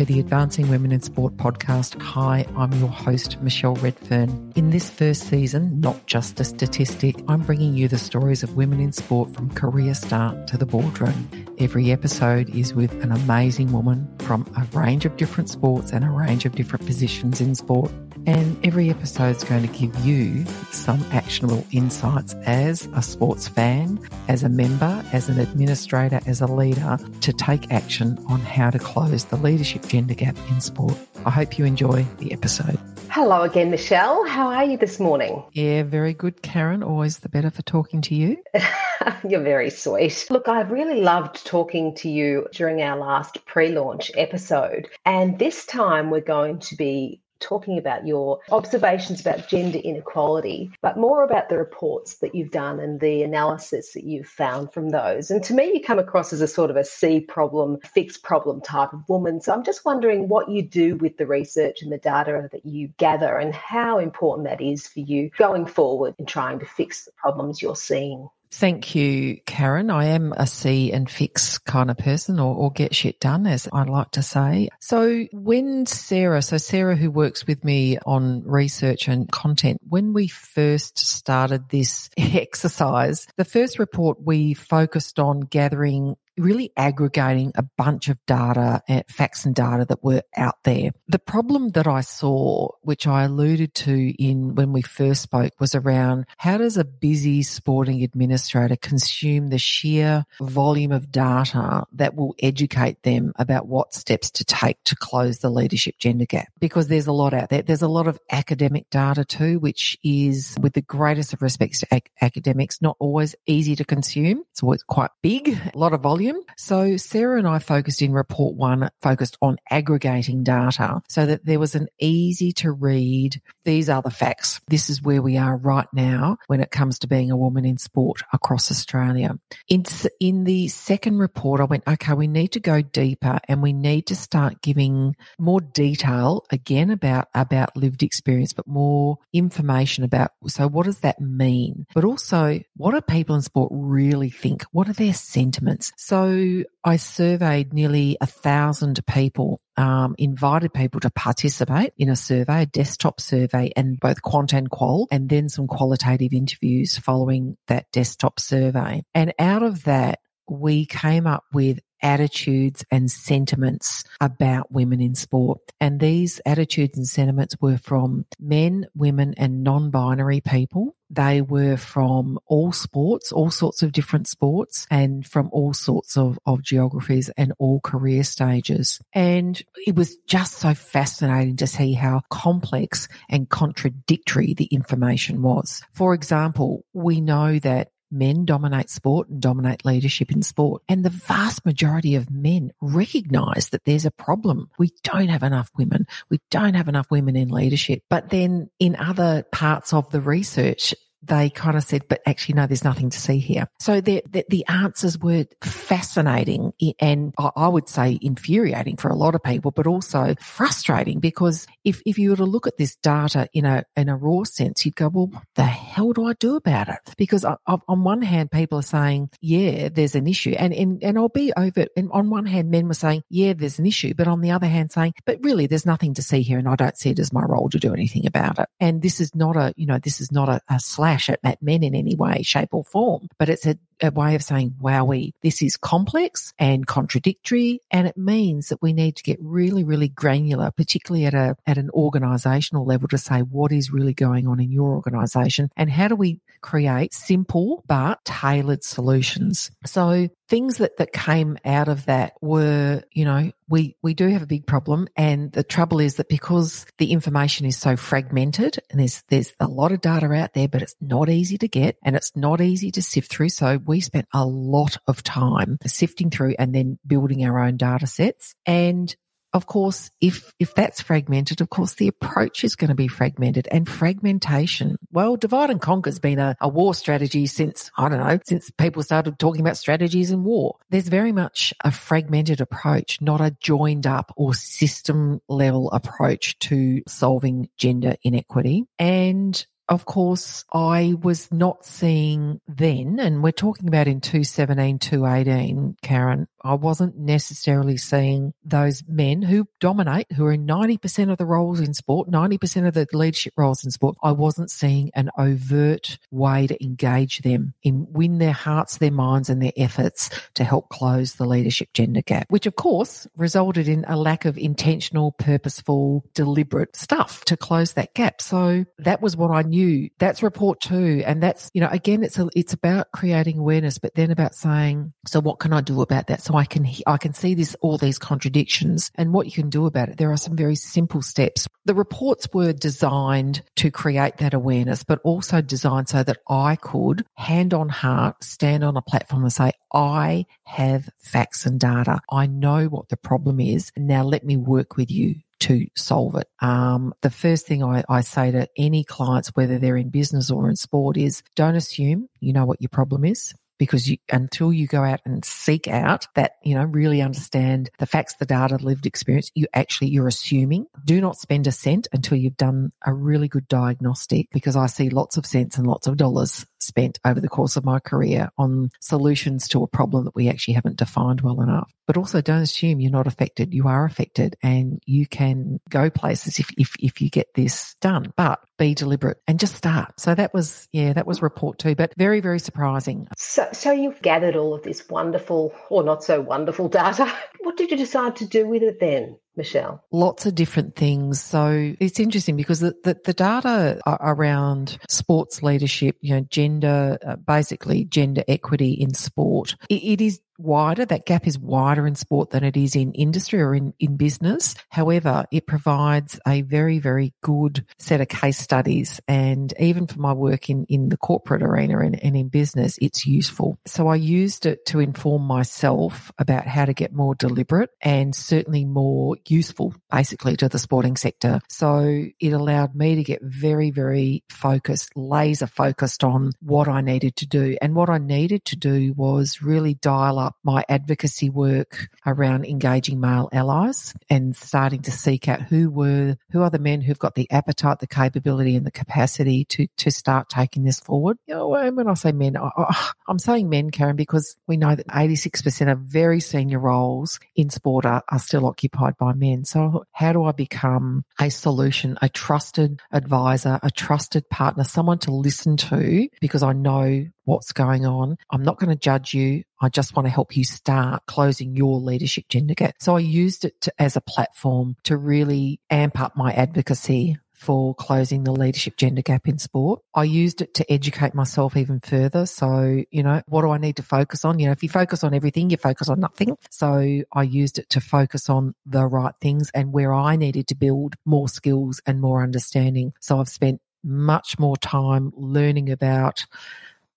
to the Advancing Women in Sport podcast. Hi, I'm your host, Michelle Redfern. In this first season, not just a statistic, I'm bringing you the stories of women in sport from career start to the boardroom. Every episode is with an amazing woman from a range of different sports and a range of different positions in sport. And every episode is going to give you some actionable insights as a sports fan, as a member, as an administrator, as a leader to take action on how to close the leadership gender gap in sport. I hope you enjoy the episode. Hello again, Michelle. How are you this morning? Yeah, very good, Karen. Always the better for talking to you. You're very sweet. Look, I really loved talking to you during our last pre launch episode. And this time we're going to be talking about your observations about gender inequality, but more about the reports that you've done and the analysis that you've found from those. And to me, you come across as a sort of a see problem, fix problem type of woman. So I'm just wondering what you do with the research and the data that you gather and how important that is for you going forward in trying to fix the problems you're seeing. Thank you, Karen. I am a see and fix kind of person or, or, get shit done, as I like to say. So when Sarah, so Sarah who works with me on research and content, when we first started this exercise, the first report we focused on gathering really aggregating a bunch of data, eh, facts and data that were out there. The problem that I saw, which I alluded to in when we first spoke, was around how does a busy sporting administrator consume the sheer volume of data that will educate them about what steps to take to close the leadership gender gap? Because there's a lot out there. There's a lot of academic data too, which is with the greatest of respects to ac- academics, not always easy to consume. So it's quite big, a lot of volume volume. So Sarah and I focused in report one, focused on aggregating data so that there was an easy to read. These are the facts. This is where we are right now when it comes to being a woman in sport across Australia. In, in the second report, I went, okay, we need to go deeper and we need to start giving more detail again about, about lived experience, but more information about, so what does that mean? But also, what do people in sport really think? What are their sentiments? So I surveyed nearly a thousand people, um, invited people to participate in a survey, a desktop survey, and both quant and qual, and then some qualitative interviews following that desktop survey. And out of that, we came up with attitudes and sentiments about women in sport. And these attitudes and sentiments were from men, women, and non binary people. They were from all sports, all sorts of different sports, and from all sorts of, of geographies and all career stages. And it was just so fascinating to see how complex and contradictory the information was. For example, we know that men dominate sport and dominate leadership in sport. And the vast majority of men recognize that there's a problem. We don't have enough women. We don't have enough women in leadership. But then in other parts of the research, they kind of said, but actually, no, there's nothing to see here. So the, the, the answers were fascinating and I would say infuriating for a lot of people, but also frustrating because if, if you were to look at this data in a, in a raw sense, you'd go, well, what the hell do I do about it? Because I, I, on one hand, people are saying, yeah, there's an issue. And, and, and I'll be over, and on one hand, men were saying, yeah, there's an issue. But on the other hand, saying, but really, there's nothing to see here and I don't see it as my role to do anything about it. And this is not a, you know, this is not a, a slash at men in any way, shape or form, but it's a, a way of saying, wowie, this is complex and contradictory. And it means that we need to get really, really granular, particularly at a, at an organizational level to say what is really going on in your organization and how do we create simple but tailored solutions. So things that, that came out of that were, you know, we, we do have a big problem. And the trouble is that because the information is so fragmented and there's, there's a lot of data out there, but it's not easy to get and it's not easy to sift through. So we spent a lot of time sifting through and then building our own data sets. And of course, if, if that's fragmented, of course, the approach is going to be fragmented and fragmentation. Well, divide and conquer has been a, a war strategy since, I don't know, since people started talking about strategies in war. There's very much a fragmented approach, not a joined up or system level approach to solving gender inequity. And of course, I was not seeing then, and we're talking about in 217, 218, Karen, I wasn't necessarily seeing those men who dominate, who are in 90% of the roles in sport, 90% of the leadership roles in sport. I wasn't seeing an overt way to engage them in win their hearts, their minds and their efforts to help close the leadership gender gap, which of course resulted in a lack of intentional, purposeful, deliberate stuff to close that gap. So that was what I knew. That's report two. And that's, you know, again, it's a, it's about creating awareness, but then about saying, so what can I do about that? So I can, I can see this, all these contradictions and what you can do about it. There are some very simple steps. The reports were designed to create that awareness, but also designed so that I could hand on heart stand on a platform and say, I have facts and data. I know what the problem is. Now let me work with you to solve it. Um, the first thing I, I say to any clients, whether they're in business or in sport, is don't assume you know what your problem is because you, until you go out and seek out that, you know, really understand the facts, the data, the lived experience, you actually, you're assuming. Do not spend a cent until you've done a really good diagnostic because I see lots of cents and lots of dollars spent over the course of my career on solutions to a problem that we actually haven't defined well enough. But also don't assume you're not affected. You are affected and you can go places if, if, if you get this done, but be deliberate and just start. So that was, yeah, that was report two, but very, very surprising. So, so you've gathered all of this wonderful or not so wonderful data. What did you decide to do with it then? Michelle? Lots of different things. So it's interesting because the, the, the data around sports leadership, you know, gender, uh, basically gender equity in sport, it, it is wider. That gap is wider in sport than it is in industry or in, in business. However, it provides a very, very good set of case studies. And even for my work in, in the corporate arena and, and in business, it's useful. So I used it to inform myself about how to get more deliberate and certainly more useful basically to the sporting sector. So it allowed me to get very, very focused, laser focused on what I needed to do. And what I needed to do was really dial up my advocacy work around engaging male allies and starting to seek out who were, who are the men who've got the appetite, the capability and the capacity to, to start taking this forward. You know, when I say men, I, I'm saying men, Karen, because we know that 86% of very senior roles in sport are, are still occupied by men. So how do I become a solution, a trusted advisor, a trusted partner, someone to listen to because I know what's going on. I'm not going to judge you. I just want to help you start closing your leadership gender gap. So I used it to, as a platform to really amp up my advocacy for closing the leadership gender gap in sport. I used it to educate myself even further. So, you know, what do I need to focus on? You know, if you focus on everything, you focus on nothing. So I used it to focus on the right things and where I needed to build more skills and more understanding. So I've spent much more time learning about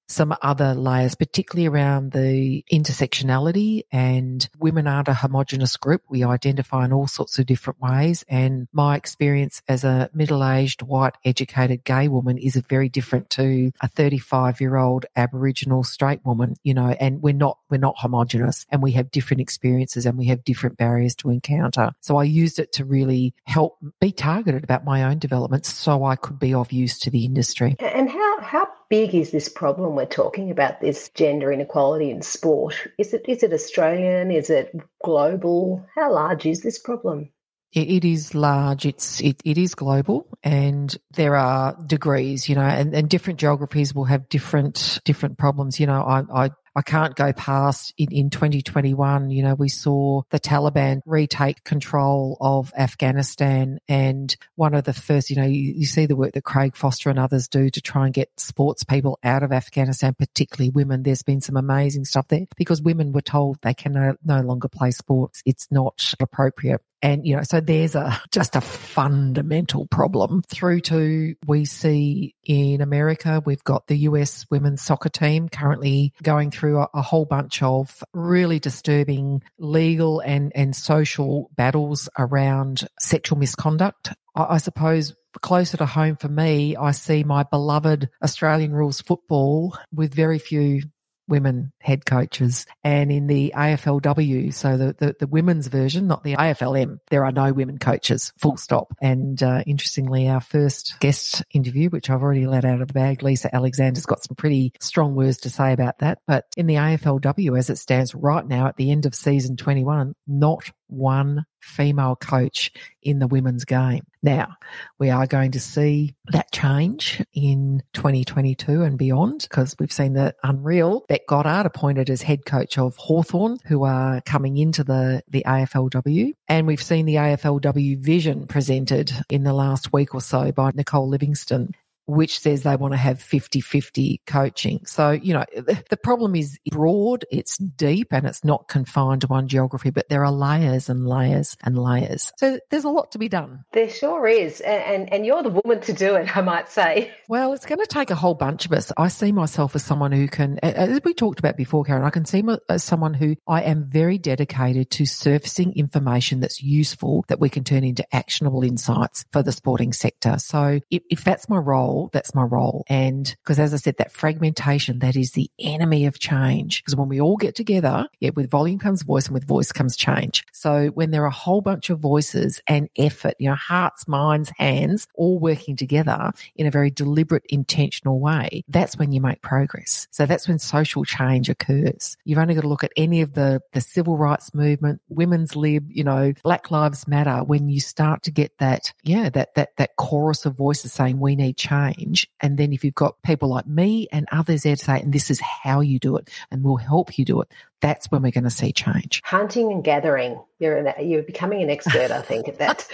some other layers, particularly around the intersectionality and women aren't a homogenous group. We identify in all sorts of different ways. And my experience as a middle aged, white, educated gay woman is very different to a 35 year old Aboriginal straight woman, you know, and we're not, we're not homogenous and we have different experiences and we have different barriers to encounter. So I used it to really help be targeted about my own development so I could be of use to the industry. And how, how big is this problem we're talking about this gender inequality in sport is it is it australian is it global how large is this problem it is large. It's it, it is global, and there are degrees, you know, and, and different geographies will have different different problems. You know, I, I I can't go past in, in 2021. You know, we saw the Taliban retake control of Afghanistan. And one of the first, you know, you, you see the work that Craig Foster and others do to try and get sports people out of Afghanistan, particularly women. There's been some amazing stuff there because women were told they can no, no longer play sports. It's not appropriate. And, you know, so there's a just a fundamental problem through to we see in America, we've got the US women's soccer team currently going through a, a whole bunch of really disturbing legal and, and social battles around sexual misconduct. I, I suppose closer to home for me, I see my beloved Australian rules football with very few women head coaches. And in the AFLW, so the, the, the, women's version, not the AFLM, there are no women coaches, full stop. And uh, interestingly, our first guest interview, which I've already let out of the bag, Lisa Alexander's got some pretty strong words to say about that. But in the AFLW, as it stands right now at the end of season 21, not one female coach in the women's game. Now, we are going to see that change in 2022 and beyond because we've seen the unreal Bec Goddard appointed as head coach of Hawthorn, who are coming into the, the AFLW. And we've seen the AFLW vision presented in the last week or so by Nicole Livingstone which says they want to have 50 50 coaching. So, you know, the problem is broad, it's deep, and it's not confined to one geography, but there are layers and layers and layers. So there's a lot to be done. There sure is. And, and, and you're the woman to do it, I might say. Well, it's going to take a whole bunch of us. I see myself as someone who can, as we talked about before, Karen, I can see me as someone who I am very dedicated to surfacing information that's useful that we can turn into actionable insights for the sporting sector. So if, if that's my role, role, that's my role. And because as I said, that fragmentation, that is the enemy of change. Because when we all get together, yeah, with volume comes voice and with voice comes change. So when there are a whole bunch of voices and effort, you know, hearts, minds, hands, all working together in a very deliberate, intentional way, that's when you make progress. So that's when social change occurs. You've only got to look at any of the, the civil rights movement, women's lib, you know, Black Lives Matter, when you start to get that, yeah, that, that, that chorus of voices saying we need change change. And then if you've got people like me and others there to say, and this is how you do it and we'll help you do it, that's when we're going to see change. Hunting and gathering. You're, an, you're becoming an expert, I think, at that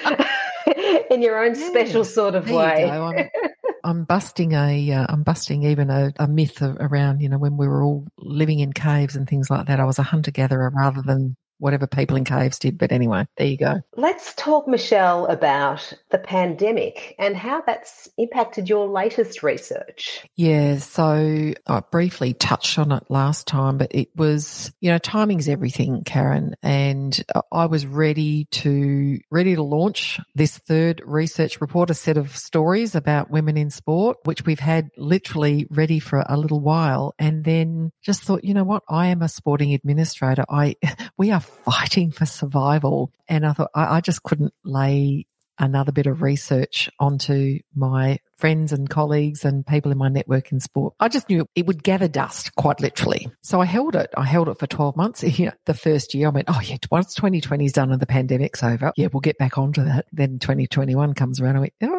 in your own yeah, special sort of way. I'm, I'm, busting a, am uh, busting even a, a myth around, you know, when we were all living in caves and things like that. I was a hunter gatherer rather than whatever people in caves did. But anyway, there you go. Let's talk, Michelle, about the pandemic and how that's impacted your latest research. Yeah, so I briefly touched on it last time, but it was, you know, timing's everything, Karen. And I was ready to ready to launch this third research report, a set of stories about women in sport, which we've had literally ready for a little while. And then just thought, you know what, I am a sporting administrator. I we are fighting for survival. And I thought I, I just couldn't lay another bit of research onto my friends and colleagues and people in my network in sport. I just knew it would gather dust quite literally. So I held it. I held it for 12 months. the first year I went, oh yeah, once 2020 is done and the pandemic's over, yeah, we'll get back onto that. Then 2021 comes around. I went, all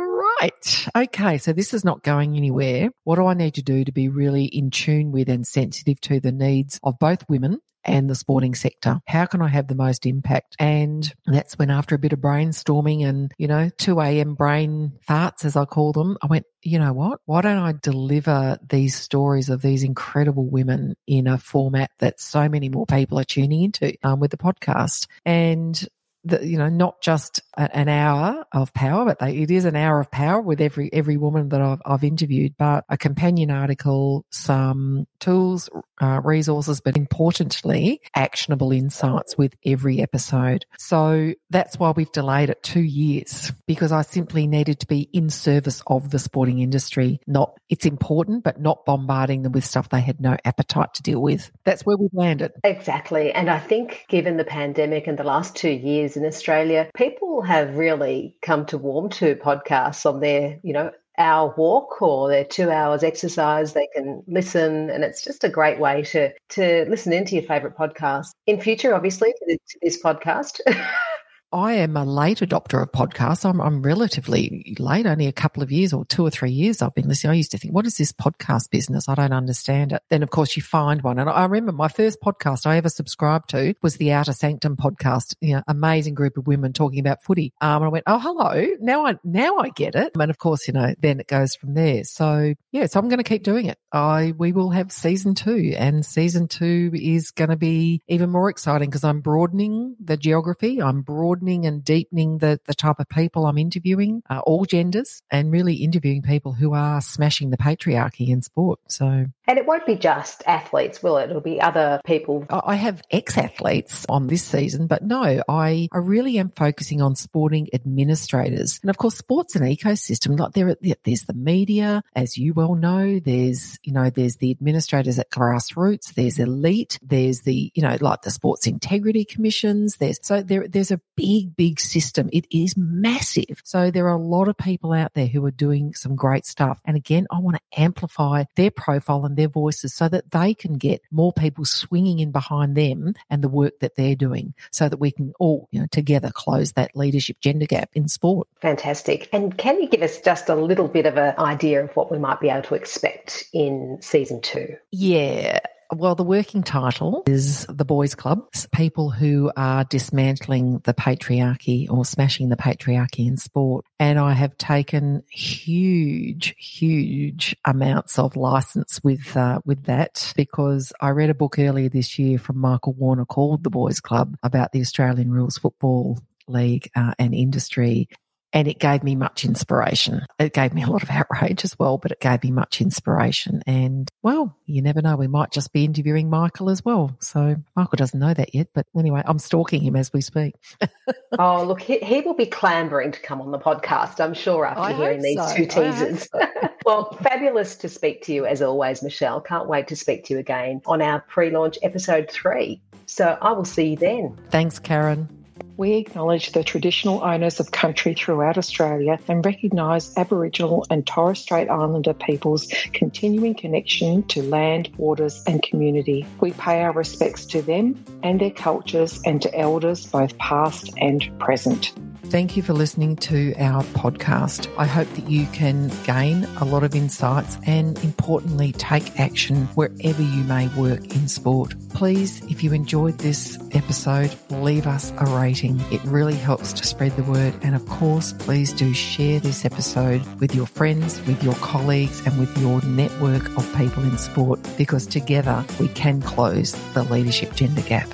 right. Okay. So this is not going anywhere. What do I need to do to be really in tune with and sensitive to the needs of both women and the sporting sector. How can I have the most impact? And that's when after a bit of brainstorming and, you know, 2 a.m. brain farts, as I call them, I went, you know what? Why don't I deliver these stories of these incredible women in a format that so many more people are tuning into um, with the podcast? And the, you know, not just a, an hour of power, but they, it is an hour of power with every every woman that I've, I've interviewed. But a companion article, some tools, uh, resources, but importantly, actionable insights with every episode. So that's why we've delayed it two years because I simply needed to be in service of the sporting industry. Not it's important, but not bombarding them with stuff they had no appetite to deal with. That's where we've landed. Exactly, and I think given the pandemic and the last two years in Australia, people have really come to warm to podcasts on their, you know, hour walk or their two hours exercise. They can listen, and it's just a great way to to listen into your favorite podcast. In future, obviously, to this podcast. I am a late adopter of podcasts. I'm, I'm relatively late, only a couple of years or two or three years I've been listening. I used to think, what is this podcast business? I don't understand it. Then, of course, you find one. And I remember my first podcast I ever subscribed to was the Outer Sanctum podcast. You know, amazing group of women talking about footy. Um, and I went, oh, hello. Now I, now I get it. And of course, you know, then it goes from there. So yeah, so I'm going to keep doing it. I, we will have season two and season two is going to be even more exciting because I'm broadening the geography. I'm broadening broadening and deepening the, the type of people I'm interviewing, uh, all genders, and really interviewing people who are smashing the patriarchy in sport. So, and it won't be just athletes, will it? It'll be other people. I have ex athletes on this season, but no, I, I really am focusing on sporting administrators. And of course, sport's an ecosystem. Like there, there's the media, as you well know, there's, you know, there's the administrators at grassroots, there's elite, there's the, you know, like the sports integrity commissions. There's, so there, there's a big, big system. It is massive. So there are a lot of people out there who are doing some great stuff. And again, I want to amplify their profile and their voices so that they can get more people swinging in behind them and the work that they're doing so that we can all, you know, together close that leadership gender gap in sport. Fantastic. And can you give us just a little bit of an idea of what we might be able to expect in season two? Yeah. Well, the working title is The Boys Club. People who are dismantling the patriarchy or smashing the patriarchy in sport. And I have taken huge, huge amounts of license with, uh, with that because I read a book earlier this year from Michael Warner called The Boys Club about the Australian Rules Football League uh, and industry and it gave me much inspiration. It gave me a lot of outrage as well, but it gave me much inspiration. And well, you never know. We might just be interviewing Michael as well. So Michael doesn't know that yet, but anyway, I'm stalking him as we speak. oh, look, he, he, will be clambering to come on the podcast, I'm sure, after I hearing these so. two teasers. So. well, fabulous to speak to you as always, Michelle. Can't wait to speak to you again on our pre launch episode three. So I will see you then. Thanks, Karen. We acknowledge the traditional owners of country throughout Australia and recognise Aboriginal and Torres Strait Islander peoples' continuing connection to land, waters, and community. We pay our respects to them and their cultures and to elders both past and present. Thank you for listening to our podcast. I hope that you can gain a lot of insights and importantly, take action wherever you may work in sport. Please, if you enjoyed this episode, leave us a rating. It really helps to spread the word. And of course, please do share this episode with your friends, with your colleagues, and with your network of people in sport because together we can close the leadership gender gap.